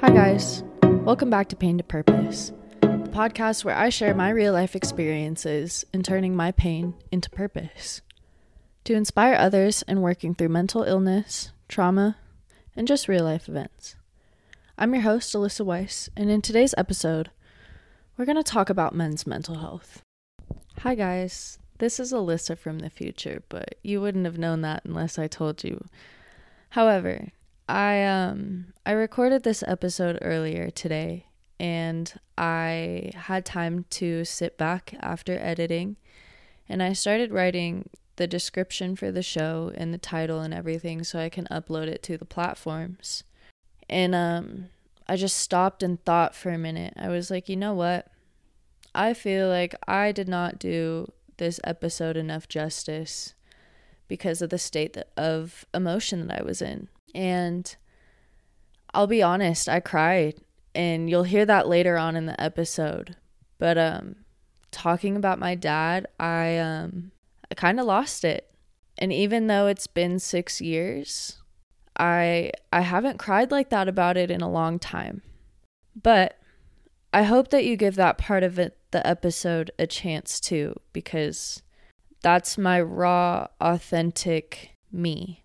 Hi, guys. Welcome back to Pain to Purpose, the podcast where I share my real life experiences in turning my pain into purpose to inspire others in working through mental illness, trauma, and just real life events. I'm your host, Alyssa Wyss, and in today's episode, we're going to talk about men's mental health. Hi, guys. This is Alyssa from the future, but you wouldn't have known that unless I told you. However, I um I recorded this episode earlier today and I had time to sit back after editing and I started writing the description for the show and the title and everything so I can upload it to the platforms. And um I just stopped and thought for a minute. I was like, "You know what? I feel like I did not do this episode enough justice because of the state of emotion that I was in." And I'll be honest, I cried and you'll hear that later on in the episode. But um talking about my dad, I um I kind of lost it. And even though it's been 6 years, I I haven't cried like that about it in a long time. But I hope that you give that part of it the episode a chance too because that's my raw authentic me.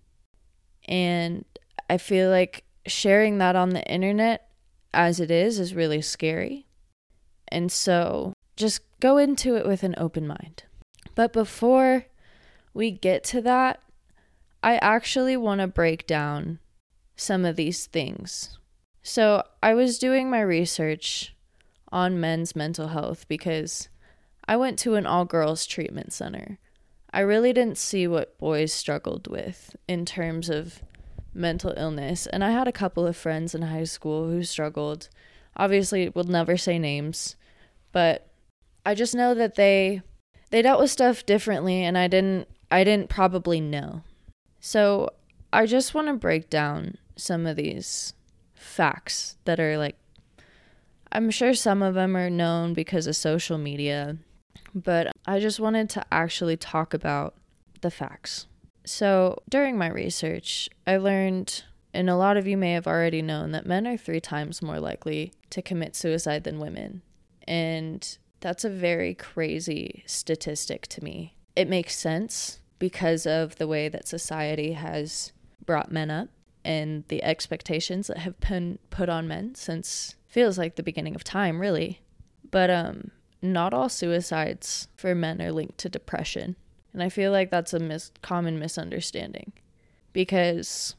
And I feel like sharing that on the internet as it is is really scary. And so just go into it with an open mind. But before we get to that, I actually want to break down some of these things. So I was doing my research on men's mental health because I went to an all girls treatment center. I really didn't see what boys struggled with in terms of mental illness. And I had a couple of friends in high school who struggled. Obviously, we'll never say names, but I just know that they they dealt with stuff differently and I didn't I didn't probably know. So, I just want to break down some of these facts that are like I'm sure some of them are known because of social media, but I just wanted to actually talk about the facts. So, during my research, I learned, and a lot of you may have already known, that men are three times more likely to commit suicide than women. And that's a very crazy statistic to me. It makes sense because of the way that society has brought men up and the expectations that have been put on men since feels like the beginning of time, really. But um not all suicides for men are linked to depression. And I feel like that's a mis- common misunderstanding because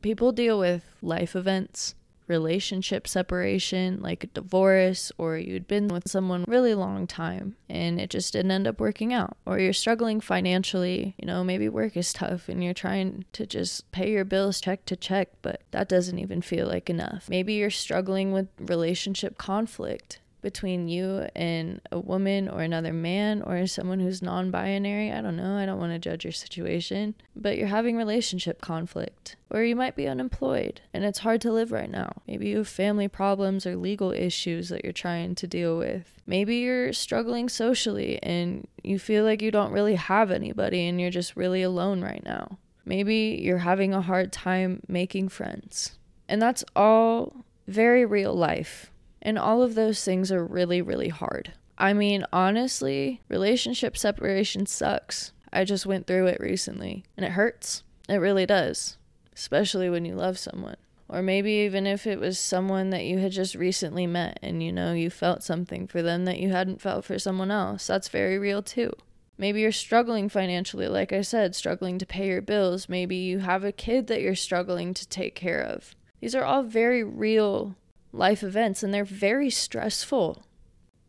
people deal with life events, relationship separation, like a divorce, or you'd been with someone really long time and it just didn't end up working out, or you're struggling financially, you know, maybe work is tough and you're trying to just pay your bills check to check, but that doesn't even feel like enough. Maybe you're struggling with relationship conflict between you and a woman or another man or someone who's non binary. I don't know. I don't want to judge your situation. But you're having relationship conflict. Or you might be unemployed and it's hard to live right now. Maybe you have family problems or legal issues that you're trying to deal with. Maybe you're struggling socially and you feel like you don't really have anybody and you're just really alone right now. Maybe you're having a hard time making friends. And that's all very real life and all of those things are really, really hard. I mean, honestly, relationship separation sucks. I just went through it recently and it hurts. It really does, especially when you love someone. Or maybe even if it was someone that you had just recently met and you know you felt something for them that you hadn't felt for someone else. That's very real too. Maybe you're struggling financially, like I said, struggling to pay your bills. Maybe you have a kid that you're struggling to take care of. These are all very real life events and they're very stressful.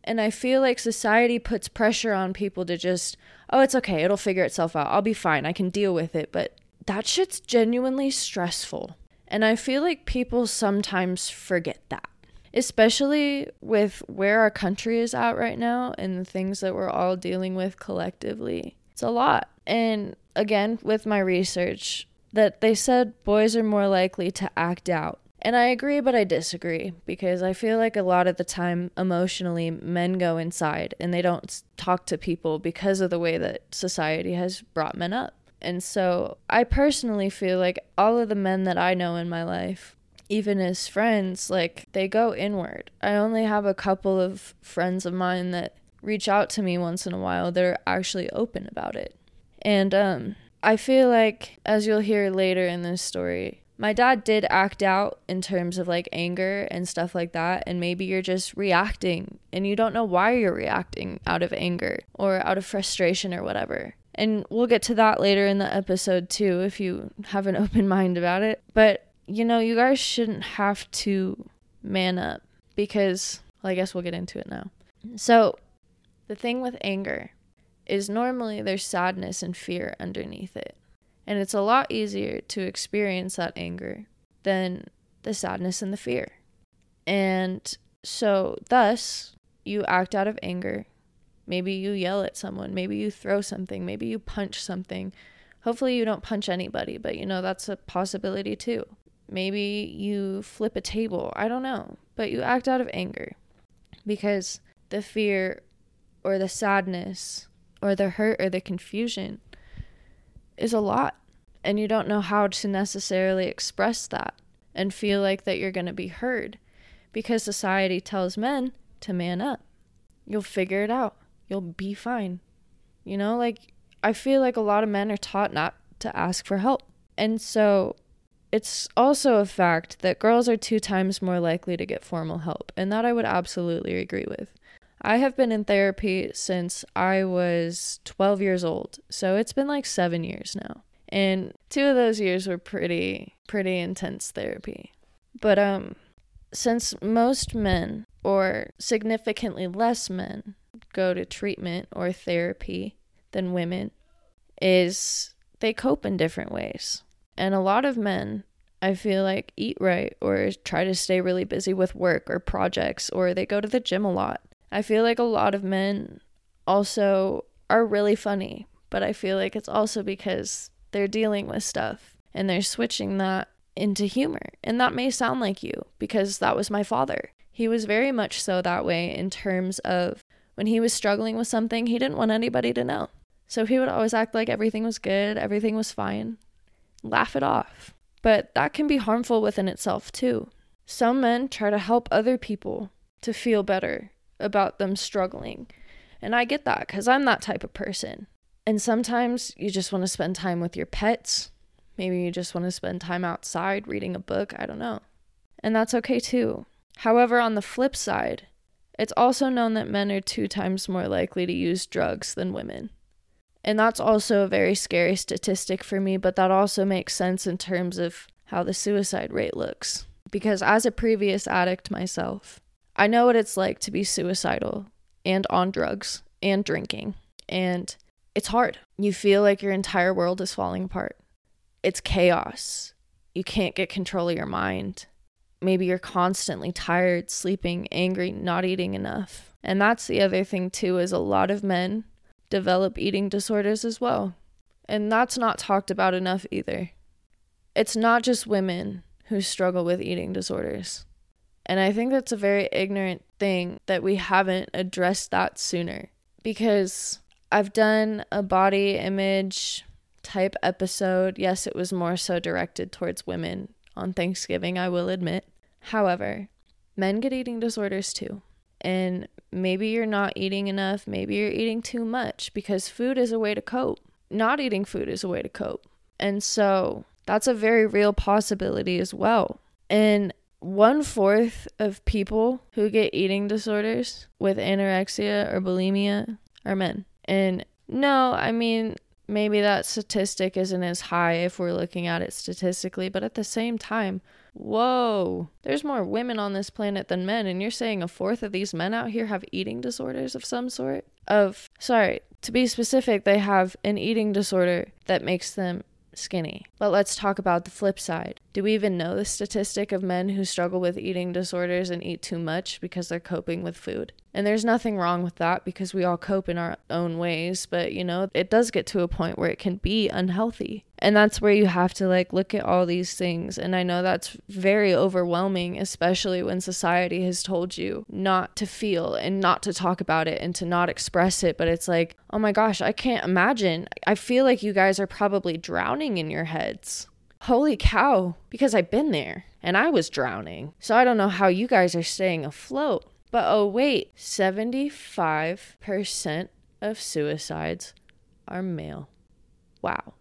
And I feel like society puts pressure on people to just, oh, it's okay, it'll figure itself out. I'll be fine, I can deal with it. But that shit's genuinely stressful. And I feel like people sometimes forget that, especially with where our country is at right now and the things that we're all dealing with collectively. It's a lot. And again, with my research, that they said boys are more likely to act out and I agree, but I disagree because I feel like a lot of the time, emotionally, men go inside and they don't talk to people because of the way that society has brought men up. And so I personally feel like all of the men that I know in my life even as friends, like they go inward. I only have a couple of friends of mine that reach out to me once in a while that are actually open about it. And um I feel like as you'll hear later in this story, my dad did act out in terms of like anger and stuff like that and maybe you're just reacting and you don't know why you're reacting out of anger or out of frustration or whatever. And we'll get to that later in the episode too if you have an open mind about it. But you know you guys shouldn't have to man up because well, i guess we'll get into it now. So the thing with anger is normally there's sadness and fear underneath it and it's a lot easier to experience that anger than the sadness and the fear. And so, thus, you act out of anger. Maybe you yell at someone. Maybe you throw something. Maybe you punch something. Hopefully, you don't punch anybody, but you know, that's a possibility too. Maybe you flip a table. I don't know. But you act out of anger because the fear or the sadness or the hurt or the confusion is a lot. And you don't know how to necessarily express that and feel like that you're going to be heard because society tells men to man up. You'll figure it out. You'll be fine. You know, like I feel like a lot of men are taught not to ask for help. And so it's also a fact that girls are two times more likely to get formal help, and that I would absolutely agree with. I have been in therapy since I was 12 years old, so it's been like seven years now. And two of those years were pretty, pretty intense therapy. But, um, since most men, or significantly less men, go to treatment or therapy than women, is they cope in different ways. And a lot of men I feel like eat right or try to stay really busy with work or projects or they go to the gym a lot I feel like a lot of men also are really funny, but I feel like it's also because they're dealing with stuff and they're switching that into humor. And that may sound like you because that was my father. He was very much so that way in terms of when he was struggling with something, he didn't want anybody to know. So he would always act like everything was good, everything was fine, laugh it off. But that can be harmful within itself too. Some men try to help other people to feel better about them struggling. And I get that because I'm that type of person. And sometimes you just want to spend time with your pets. Maybe you just want to spend time outside reading a book. I don't know. And that's okay too. However, on the flip side, it's also known that men are two times more likely to use drugs than women. And that's also a very scary statistic for me, but that also makes sense in terms of how the suicide rate looks. Because as a previous addict myself, I know what it's like to be suicidal and on drugs and drinking. And it's hard. You feel like your entire world is falling apart. It's chaos. You can't get control of your mind. Maybe you're constantly tired, sleeping, angry, not eating enough. And that's the other thing too is a lot of men develop eating disorders as well. And that's not talked about enough either. It's not just women who struggle with eating disorders. And I think that's a very ignorant thing that we haven't addressed that sooner because I've done a body image type episode. Yes, it was more so directed towards women on Thanksgiving, I will admit. However, men get eating disorders too. And maybe you're not eating enough, maybe you're eating too much because food is a way to cope. Not eating food is a way to cope. And so that's a very real possibility as well. And one fourth of people who get eating disorders with anorexia or bulimia are men. And no, I mean, maybe that statistic isn't as high if we're looking at it statistically, but at the same time, whoa, there's more women on this planet than men. And you're saying a fourth of these men out here have eating disorders of some sort? Of, sorry, to be specific, they have an eating disorder that makes them skinny. But let's talk about the flip side. Do we even know the statistic of men who struggle with eating disorders and eat too much because they're coping with food? And there's nothing wrong with that because we all cope in our own ways, but you know, it does get to a point where it can be unhealthy. And that's where you have to like look at all these things. And I know that's very overwhelming, especially when society has told you not to feel and not to talk about it and to not express it. But it's like, oh my gosh, I can't imagine. I feel like you guys are probably drowning in your heads holy cow, because I've been there and I was drowning. So I don't know how you guys are staying afloat. But oh, wait, 75% of suicides are male. Wow.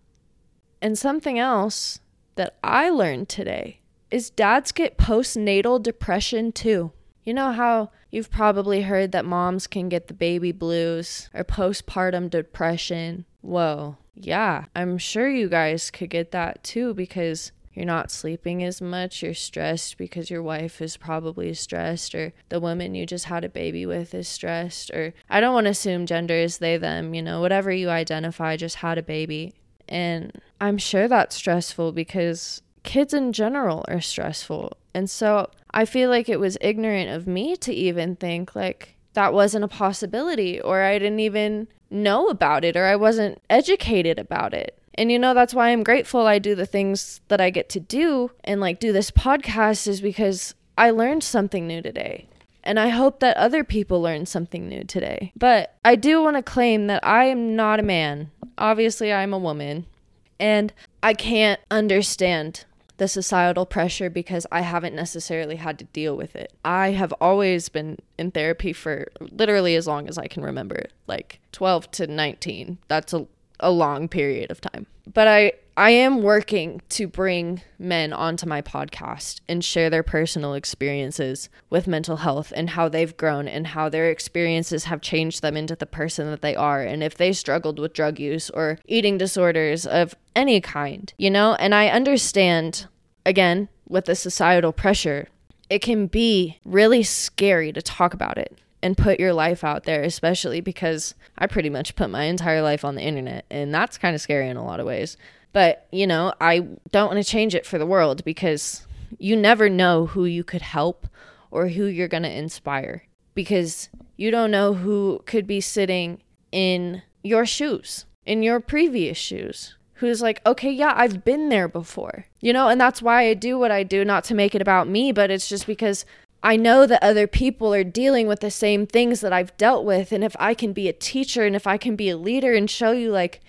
And something else that I learned today is dads get postnatal depression too. You know how you've probably heard that moms can get the baby blues or postpartum depression? Whoa, yeah, I'm sure you guys could get that too because you're not sleeping as much, you're stressed because your wife is probably stressed, or the woman you just had a baby with is stressed, or I don't want to assume gender is they, them, you know, whatever you identify, just had a baby. And I'm sure that's stressful because kids in general are stressful. And so I feel like it was ignorant of me to even think like that wasn't a possibility, or I didn't even know about it, or I wasn't educated about it. And you know, that's why I'm grateful I do the things that I get to do and like do this podcast is because I learned something new today. And I hope that other people learn something new today. But I do want to claim that I am not a man. Obviously, I'm a woman. And I can't understand the societal pressure because I haven't necessarily had to deal with it. I have always been in therapy for literally as long as I can remember, like 12 to 19. That's a a long period of time. But I I am working to bring men onto my podcast and share their personal experiences with mental health and how they've grown and how their experiences have changed them into the person that they are and if they struggled with drug use or eating disorders of any kind, you know? And I understand again with the societal pressure, it can be really scary to talk about it and put your life out there, especially because I pretty much put my entire life on the internet, and that's kind of scary in a lot of ways. But, you know, I don't want to change it for the world because you never know who you could help or who you're going to inspire because you don't know who could be sitting in your shoes, in your previous shoes. Who's like, okay, yeah, I've been there before, you know, and that's why I do what I do, not to make it about me, but it's just because I know that other people are dealing with the same things that I've dealt with. And if I can be a teacher and if I can be a leader and show you, like,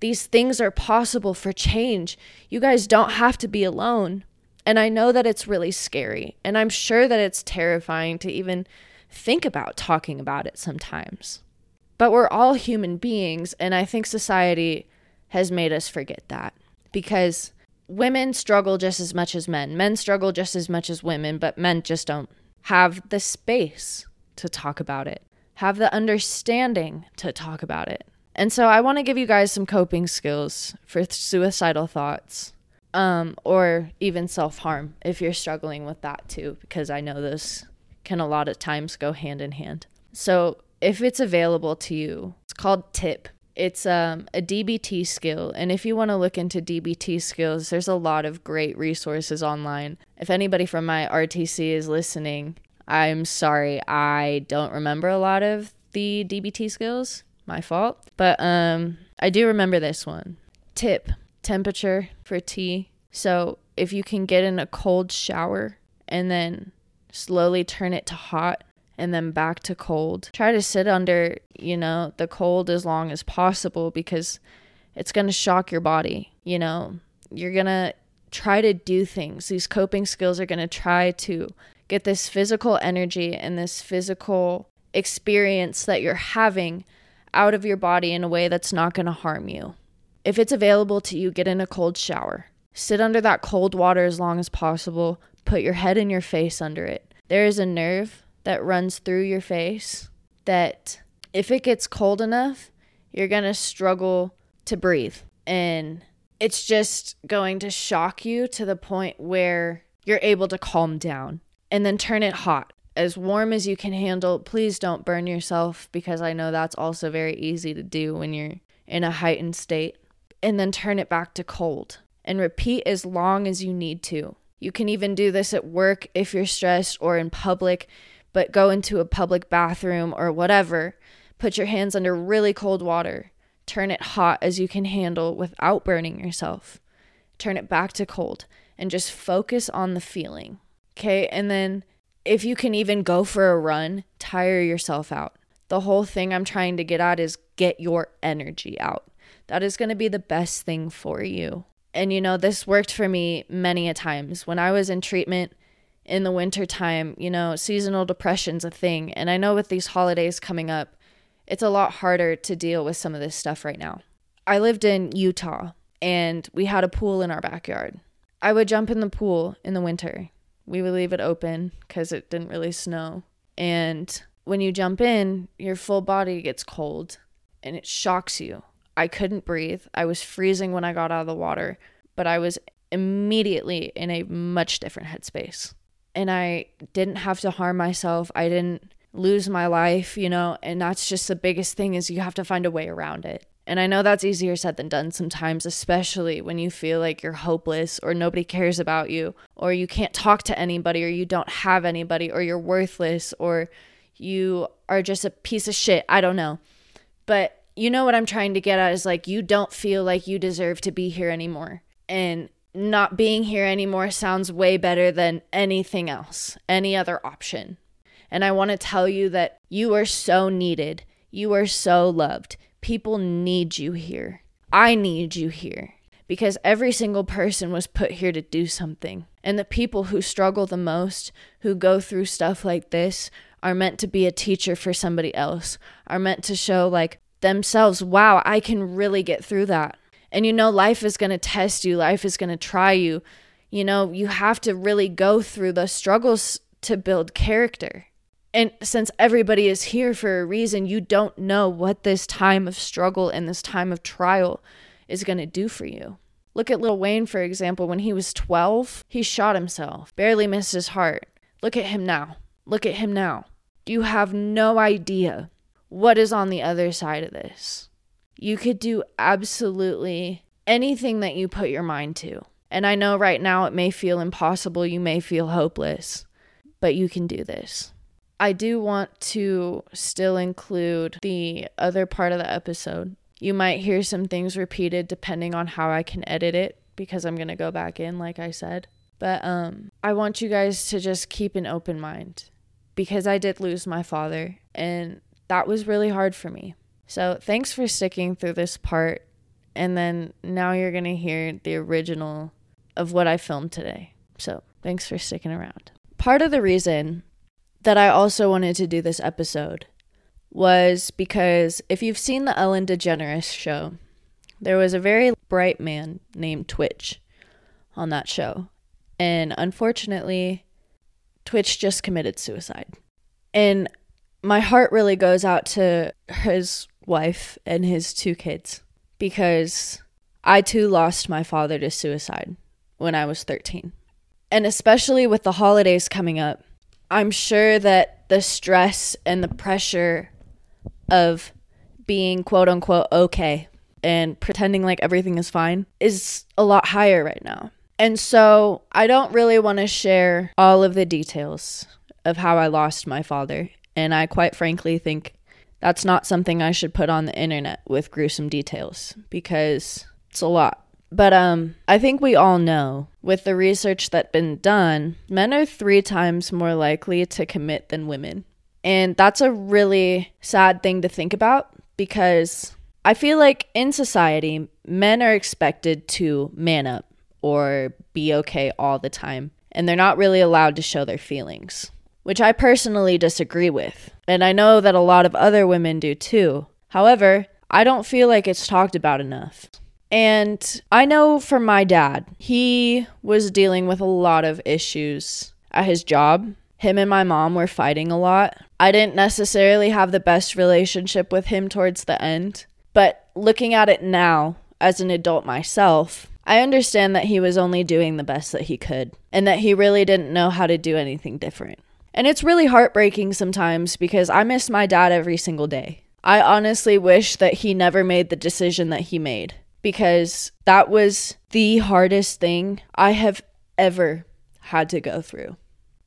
these things are possible for change, you guys don't have to be alone. And I know that it's really scary. And I'm sure that it's terrifying to even think about talking about it sometimes. But we're all human beings. And I think society has made us forget that because women struggle just as much as men. Men struggle just as much as women, but men just don't have the space to talk about it, have the understanding to talk about it. And so I want to give you guys some coping skills for suicidal thoughts um, or even self harm if you're struggling with that too, because I know those can a lot of times go hand in hand. So if it's available to you, it's called TIP. It's um, a DBT skill. And if you want to look into DBT skills, there's a lot of great resources online. If anybody from my RTC is listening, I'm sorry. I don't remember a lot of the DBT skills. My fault. But um, I do remember this one. Tip temperature for tea. So if you can get in a cold shower and then slowly turn it to hot and then back to cold. Try to sit under, you know, the cold as long as possible because it's going to shock your body, you know. You're going to try to do things. These coping skills are going to try to get this physical energy and this physical experience that you're having out of your body in a way that's not going to harm you. If it's available to you, get in a cold shower. Sit under that cold water as long as possible. Put your head and your face under it. There is a nerve that runs through your face that if it gets cold enough, you're going to struggle to breathe. And it's just going to shock you to the point where you're able to calm down and then turn it hot. As warm as you can handle. Please don't burn yourself because I know that's also very easy to do when you're in a heightened state. And then turn it back to cold and repeat as long as you need to. You can even do this at work if you're stressed or in public but go into a public bathroom or whatever, put your hands under really cold water, turn it hot as you can handle without burning yourself, turn it back to cold, and just focus on the feeling. Okay. And then if you can even go for a run, tire yourself out. The whole thing I'm trying to get at is get your energy out. That is going to be the best thing for you. And you know, this worked for me many a times. When I was in treatment in the wintertime, you know, seasonal depression's a thing. And I know with these holidays coming up, it's a lot harder to deal with some of this stuff right now. I lived in Utah and we had a pool in our backyard. I would jump in the pool in the winter. We would leave it open because it didn't really snow. And when you jump in, your full body gets cold and it shocks you. I couldn't breathe. I was freezing when I got out of the water, but I was immediately in a much different headspace. And I didn't have to harm myself. I didn't lose my life, you know, and that's just the biggest thing is you have to find a way around it. And I know that's easier said than done sometimes, especially when you feel like you're hopeless or nobody cares about you or you can't talk to anybody or you don't have anybody or you're worthless or you are just a piece of shit. I don't know. But you know what I'm trying to get at is like you don't feel like you deserve to be here anymore. And not being here anymore sounds way better than anything else, any other option. And I want to tell you that you are so needed. You are so loved. People need you here. I need you here because every single person was put here to do something. And the people who struggle the most, who go through stuff like this, are meant to be a teacher for somebody else, are meant to show like themselves, wow, I can really get through that. And you know, life is going to test you, life is going to try you. You know, you have to really go through the struggles to build character. And since everybody is here for a reason, you don't know what this time of struggle and this time of trial is going to do for you. Look at Lil Wayne, for example. When he was 12, he shot himself, barely missed his heart. Look at him now. Look at him now. You have no idea what is on the other side of this. You could do absolutely anything that you put your mind to. And I know right now it may feel impossible, you may feel hopeless, but you can do this. I do want to still include the other part of the episode. You might hear some things repeated depending on how I can edit it because I'm going to go back in like I said. But um I want you guys to just keep an open mind because I did lose my father and that was really hard for me. So, thanks for sticking through this part and then now you're going to hear the original of what I filmed today. So, thanks for sticking around. Part of the reason that I also wanted to do this episode was because if you've seen the Ellen DeGeneres show, there was a very bright man named Twitch on that show. And unfortunately, Twitch just committed suicide. And my heart really goes out to his wife and his two kids because I too lost my father to suicide when I was 13. And especially with the holidays coming up, I'm sure that the stress and the pressure of being quote unquote okay and pretending like everything is fine is a lot higher right now. And so I don't really want to share all of the details of how I lost my father. And I quite frankly think that's not something I should put on the internet with gruesome details because it's a lot. But um I think we all know with the research that's been done, men are 3 times more likely to commit than women. And that's a really sad thing to think about because I feel like in society, men are expected to man up or be okay all the time, and they're not really allowed to show their feelings, which I personally disagree with. And I know that a lot of other women do too. However, I don't feel like it's talked about enough. And I know from my dad, he was dealing with a lot of issues at his job. Him and my mom were fighting a lot. I didn't necessarily have the best relationship with him towards the end, but looking at it now as an adult myself, I understand that he was only doing the best that he could and that he really didn't know how to do anything different. And it's really heartbreaking sometimes because I miss my dad every single day. I honestly wish that he never made the decision that he made because that was the hardest thing I have ever had to go through.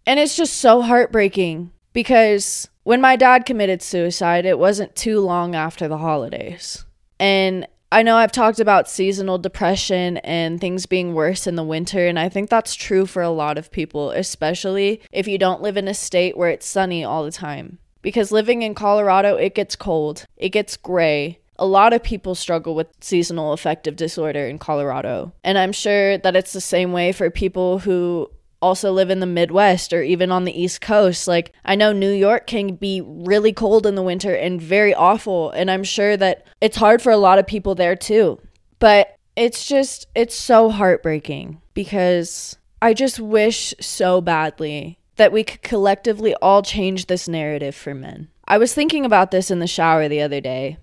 And it's just so heartbreaking because when my dad committed suicide, it wasn't too long after the holidays. And I know I've talked about seasonal depression and things being worse in the winter, and I think that's true for a lot of people, especially if you don't live in a state where it's sunny all the time. Because living in Colorado, it gets cold, it gets gray, a lot of people struggle with seasonal affective disorder in Colorado. And I'm sure that it's the same way for people who also live in the Midwest or even on the East Coast. Like, I know New York can be really cold in the winter and very awful. And I'm sure that it's hard for a lot of people there too. But it's just, it's so heartbreaking because I just wish so badly that we could collectively all change this narrative for men. I was thinking about this in the shower the other day,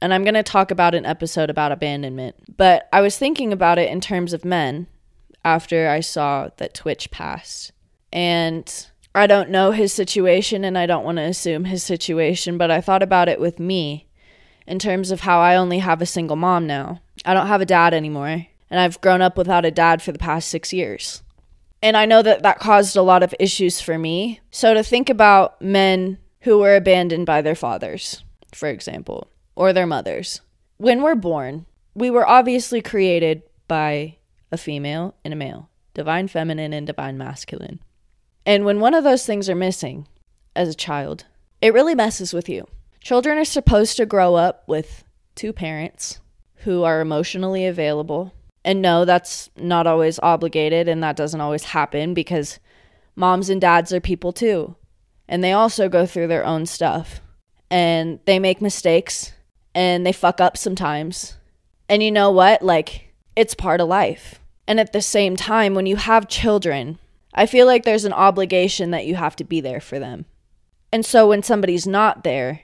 and I'm going to talk about an episode about abandonment, but I was thinking about it in terms of men after I saw that Twitch passed. And I don't know his situation and I don't want to assume his situation, but I thought about it with me in terms of how I only have a single mom now. I don't have a dad anymore, and I've grown up without a dad for the past six years. And I know that that caused a lot of issues for me. So to think about men who were abandoned by their fathers, for example, or their mothers. When we're born, we were obviously created by a female and a male, divine feminine and divine masculine. And when one of those things are missing as a child, it really messes with you. Children are supposed to grow up with two parents who are emotionally available. And no, that's not always obligated and that doesn't always happen because moms and dads are people too. And they also go through their own stuff. And they make mistakes and they fuck up sometimes. And you know what? Like, it's part of life. And at the same time, when you have children, I feel like there's an obligation that you have to be there for them. And so when somebody's not there,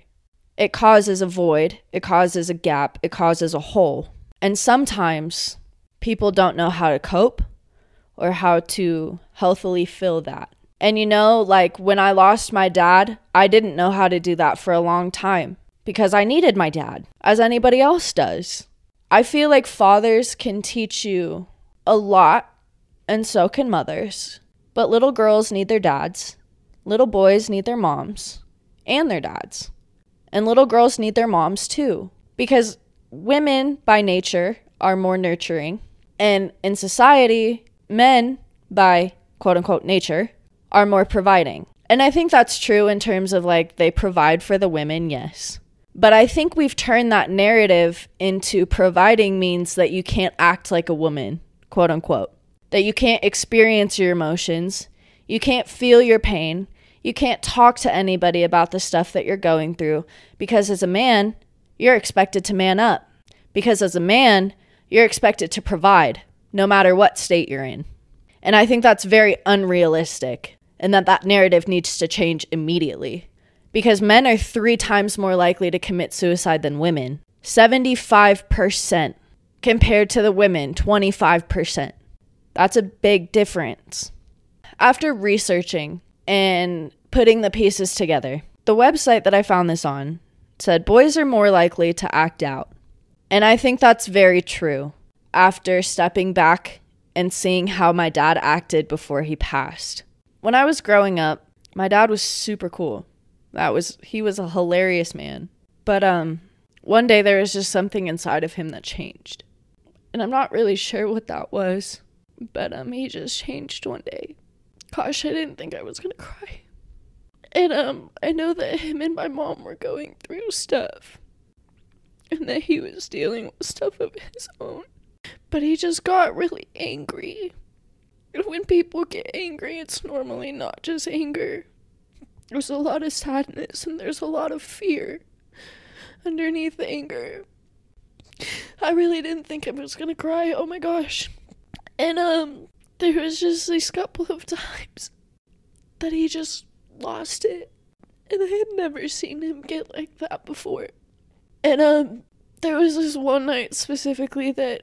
it causes a void, it causes a gap, it causes a hole. And sometimes people don't know how to cope or how to healthily fill that. And you know, like when I lost my dad, I didn't know how to do that for a long time because I needed my dad, as anybody else does. I feel like fathers can teach you a lot, and so can mothers. But little girls need their dads, little boys need their moms and their dads. And little girls need their moms too. Because women, by nature, are more nurturing. And in society, men, by quote unquote nature, are more providing. And I think that's true in terms of like they provide for the women, yes. But I think we've turned that narrative into providing means that you can't act like a woman, quote unquote. That you can't experience your emotions, you can't feel your pain, you can't talk to anybody about the stuff that you're going through because as a man, you're expected to man up. Because as a man, you're expected to provide no matter what state you're in. And I think that's very unrealistic and that that narrative needs to change immediately because men are three times more likely to commit suicide than women 75% compared to the women 25%. That's a big difference. After researching and putting the pieces together, the website that I found this on said boys are more likely to act out. And I think that's very true after stepping back and seeing how my dad acted before he passed. When I was growing up, my dad was super cool. That was he was a hilarious man. But um one day there was just something inside of him that changed. And I'm not really sure what that was. But um he just changed one day. Gosh, I didn't think I was gonna cry. And um I know that him and my mom were going through stuff. And that he was dealing with stuff of his own. But he just got really angry. And when people get angry, it's normally not just anger there's a lot of sadness and there's a lot of fear underneath the anger. I really didn't think I was gonna cry. Oh my gosh. And um there was just these couple of times that he just lost it. And I had never seen him get like that before. And um there was this one night specifically that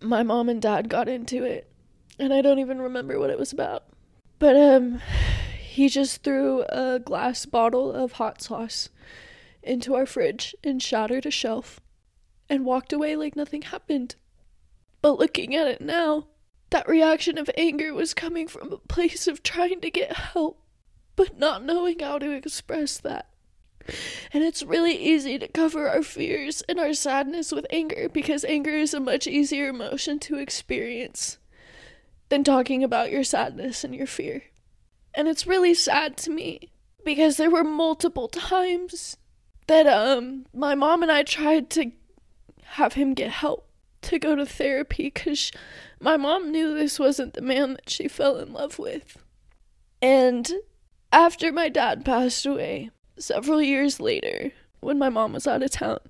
my mom and dad got into it. And I don't even remember what it was about. But um he just threw a glass bottle of hot sauce into our fridge and shattered a shelf and walked away like nothing happened. But looking at it now, that reaction of anger was coming from a place of trying to get help, but not knowing how to express that. And it's really easy to cover our fears and our sadness with anger because anger is a much easier emotion to experience than talking about your sadness and your fear. And it's really sad to me because there were multiple times that um my mom and I tried to have him get help to go to therapy because my mom knew this wasn't the man that she fell in love with. And after my dad passed away, several years later, when my mom was out of town,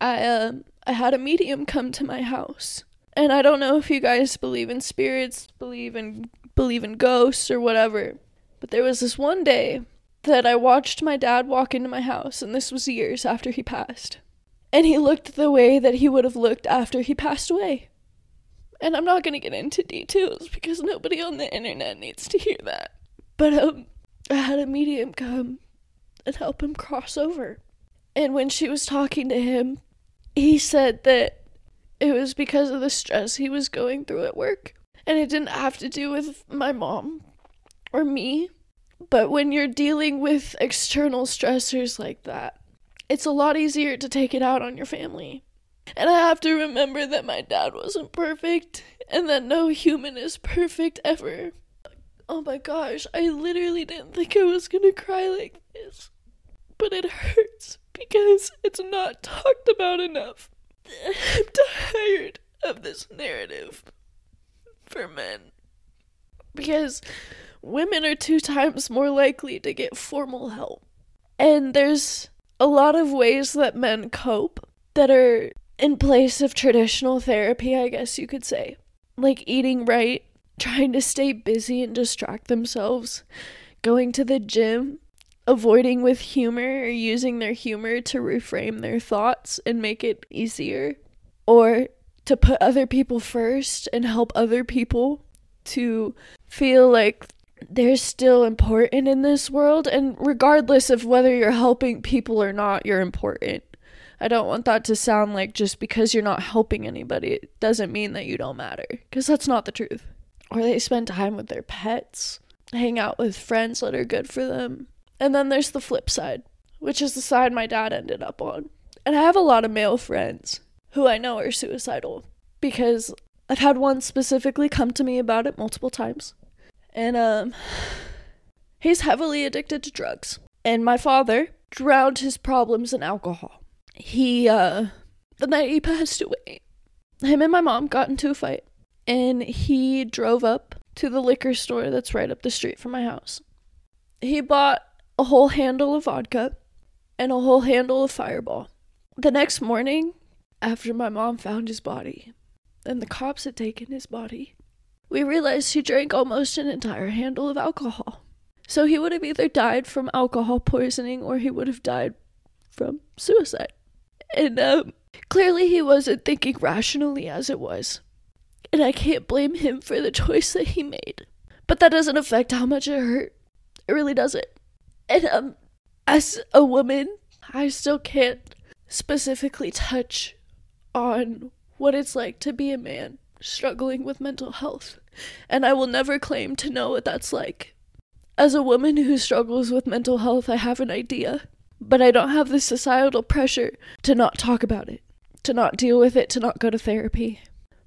I um I had a medium come to my house. And I don't know if you guys believe in spirits, believe in believe in ghosts or whatever. But there was this one day that I watched my dad walk into my house and this was years after he passed. And he looked the way that he would have looked after he passed away. And I'm not going to get into details because nobody on the internet needs to hear that. But um I had a medium come and help him cross over. And when she was talking to him, he said that it was because of the stress he was going through at work. And it didn't have to do with my mom or me. But when you're dealing with external stressors like that, it's a lot easier to take it out on your family. And I have to remember that my dad wasn't perfect and that no human is perfect ever. Oh my gosh, I literally didn't think I was gonna cry like this. But it hurts because it's not talked about enough. I'm tired of this narrative for men. Because women are two times more likely to get formal help. And there's a lot of ways that men cope that are in place of traditional therapy, I guess you could say. Like eating right, trying to stay busy and distract themselves, going to the gym, avoiding with humor or using their humor to reframe their thoughts and make it easier, or to put other people first and help other people to feel like they're still important in this world. And regardless of whether you're helping people or not you're important. I don't want that to sound like just because you're not helping anybody it doesn't mean that you don't matter because that's not the truth. Or they spend time with their pets hang out with friends that are good for them. And then there's the flip side which is the side my dad ended up on. And i have a lot of male friends who i know are suicidal because i've had one specifically come to me about it multiple times and um he's heavily addicted to drugs. And my father drowned his problems in alcohol. He uh the night he passed away, him and my mom got into a fight and he drove up to the liquor store that's right up the street from my house. He bought a whole handle of vodka and a whole handle of fireball. The next morning, after my mom found his body and the cops had taken his body, we realized he drank almost an entire handle of alcohol. So he would have either died from alcohol poisoning or he would have died from suicide. And um, clearly he wasn't thinking rationally as it was. And I can't blame him for the choice that he made. But that doesn't affect how much it hurt. It really doesn't. And um, as a woman, I still can't specifically touch on what it's like to be a man struggling with mental health and I will never claim to know what that's like. As a woman who struggles with mental health, I have an idea, but I don't have the societal pressure to not talk about it, to not deal with it, to not go to therapy.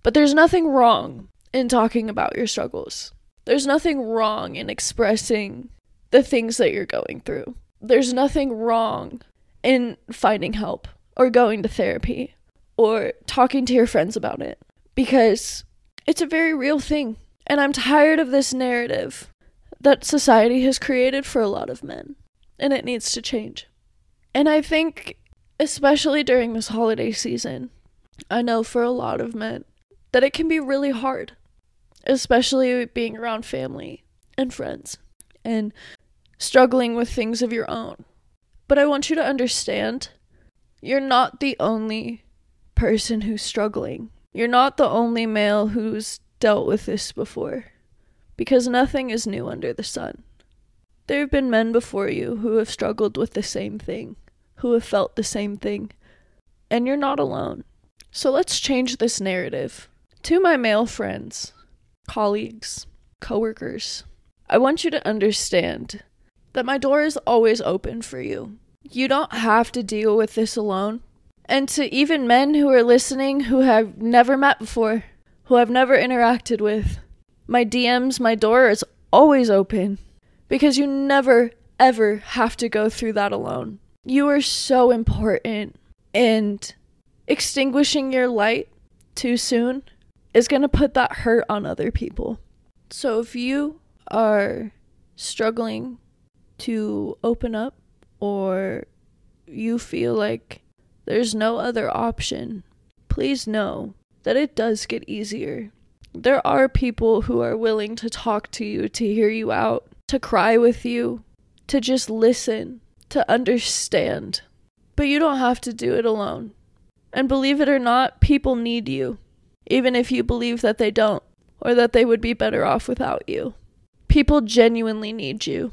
But there's nothing wrong in talking about your struggles. There's nothing wrong in expressing the things that you're going through. There's nothing wrong in finding help or going to therapy or talking to your friends about it because it's a very real thing. And I'm tired of this narrative that society has created for a lot of men. And it needs to change. And I think, especially during this holiday season, I know for a lot of men that it can be really hard, especially being around family and friends and struggling with things of your own. But I want you to understand you're not the only person who's struggling. You're not the only male who's dealt with this before, because nothing is new under the sun. There have been men before you who have struggled with the same thing, who have felt the same thing, and you're not alone. So let's change this narrative. To my male friends, colleagues, coworkers, I want you to understand that my door is always open for you. You don't have to deal with this alone and to even men who are listening who have never met before, who I've never interacted with. My DMs, my door is always open because you never, ever have to go through that alone. You are so important. And extinguishing your light too soon is going to put that hurt on other people. So if you are struggling to open up or you feel like there's no other option, please know that it does get easier. There are people who are willing to talk to you, to hear you out, to cry with you, to just listen, to understand. But you don't have to do it alone. And believe it or not, people need you, even if you believe that they don't, or that they would be better off without you. People genuinely need you.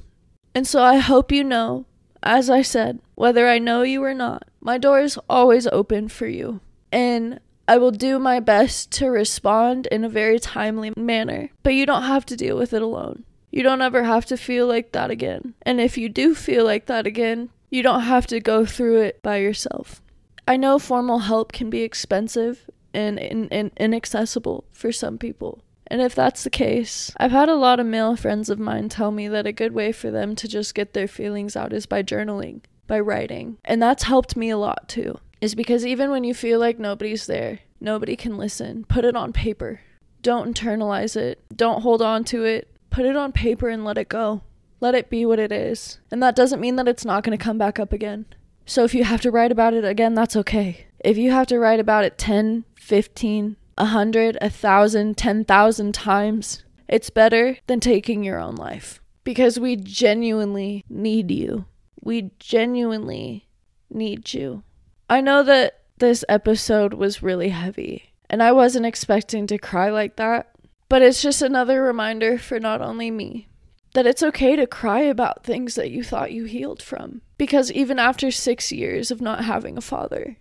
And so I hope you know, as I said, whether I know you or not, my door is always open for you. And I will do my best to respond in a very timely manner, but you don't have to deal with it alone. You don't ever have to feel like that again. And if you do feel like that again, you don't have to go through it by yourself. I know formal help can be expensive and, and inaccessible for some people. And if that's the case, I've had a lot of male friends of mine tell me that a good way for them to just get their feelings out is by journaling, by writing. And that's helped me a lot too. Is because even when you feel like nobody's there, nobody can listen, put it on paper. Don't internalize it. Don't hold on to it. Put it on paper and let it go. Let it be what it is. And that doesn't mean that it's not going to come back up again. So if you have to write about it again, that's okay. If you have to write about it 10, 15, a hundred, a thousand, ten thousand times, it's better than taking your own life. Because we genuinely need you. We genuinely need you. I know that this episode was really heavy, and I wasn't expecting to cry like that, but it's just another reminder for not only me, that it's okay to cry about things that you thought you healed from. Because even after six years of not having a father,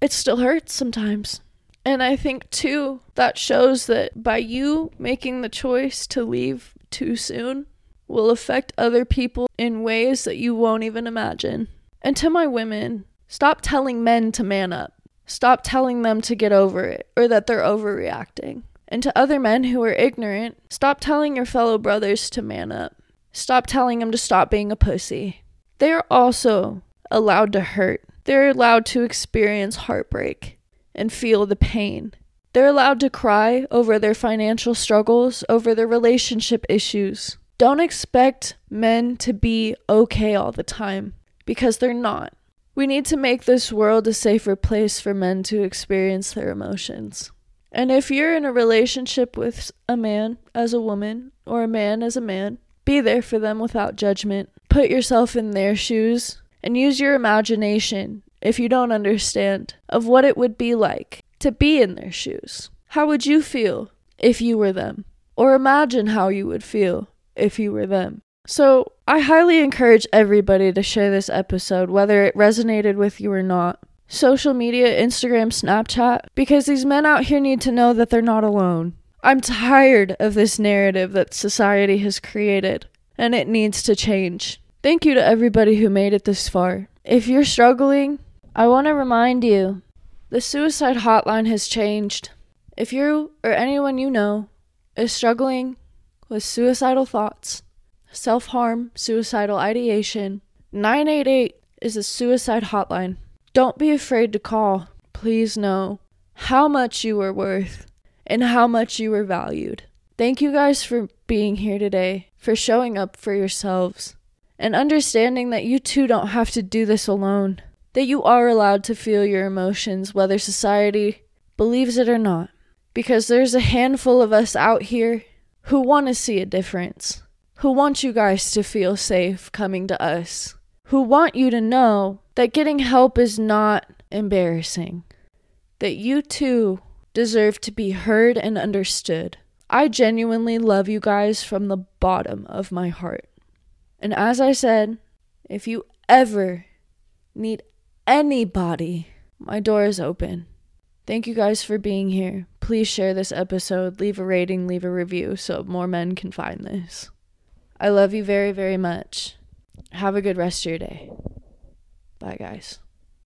it still hurts sometimes. And I think, too, that shows that by you making the choice to leave too soon will affect other people in ways that you won't even imagine. And to my women, stop telling men to man up. Stop telling them to get over it or that they're overreacting. And to other men who are ignorant, stop telling your fellow brothers to man up. Stop telling them to stop being a pussy. They are also allowed to hurt. They're allowed to experience heartbreak and feel the pain. They're allowed to cry over their financial struggles, over their relationship issues. Don't expect men to be okay all the time because they're not. We need to make this world a safer place for men to experience their emotions. And if you're in a relationship with a man as a woman or a man as a man, be there for them without judgment. Put yourself in their shoes and use your imagination if you don't understand, of what it would be like to be in their shoes. How would you feel if you were them? Or imagine how you would feel if you were them. So, I highly encourage everybody to share this episode, whether it resonated with you or not. Social media, Instagram, Snapchat, because these men out here need to know that they're not alone. I'm tired of this narrative that society has created, and it needs to change. Thank you to everybody who made it this far. If you're struggling, I want to remind you the suicide hotline has changed. If you or anyone you know is struggling with suicidal thoughts, self harm, suicidal ideation, 988 is a suicide hotline. Don't be afraid to call. Please know how much you are worth and how much you are valued. Thank you guys for being here today, for showing up for yourselves, and understanding that you too don't have to do this alone that you are allowed to feel your emotions, whether society believes it or not. Because there's a handful of us out here who want to see a difference, who want you guys to feel safe coming to us, who want you to know that getting help is not embarrassing, that you too deserve to be heard and understood. I genuinely love you guys from the bottom of my heart. And as I said, if you ever need anybody, my door is open. Thank you guys for being here. Please share this episode, leave a rating, leave a review so more men can find this. I love you very, very much. Have a good rest of your day. Bye, guys.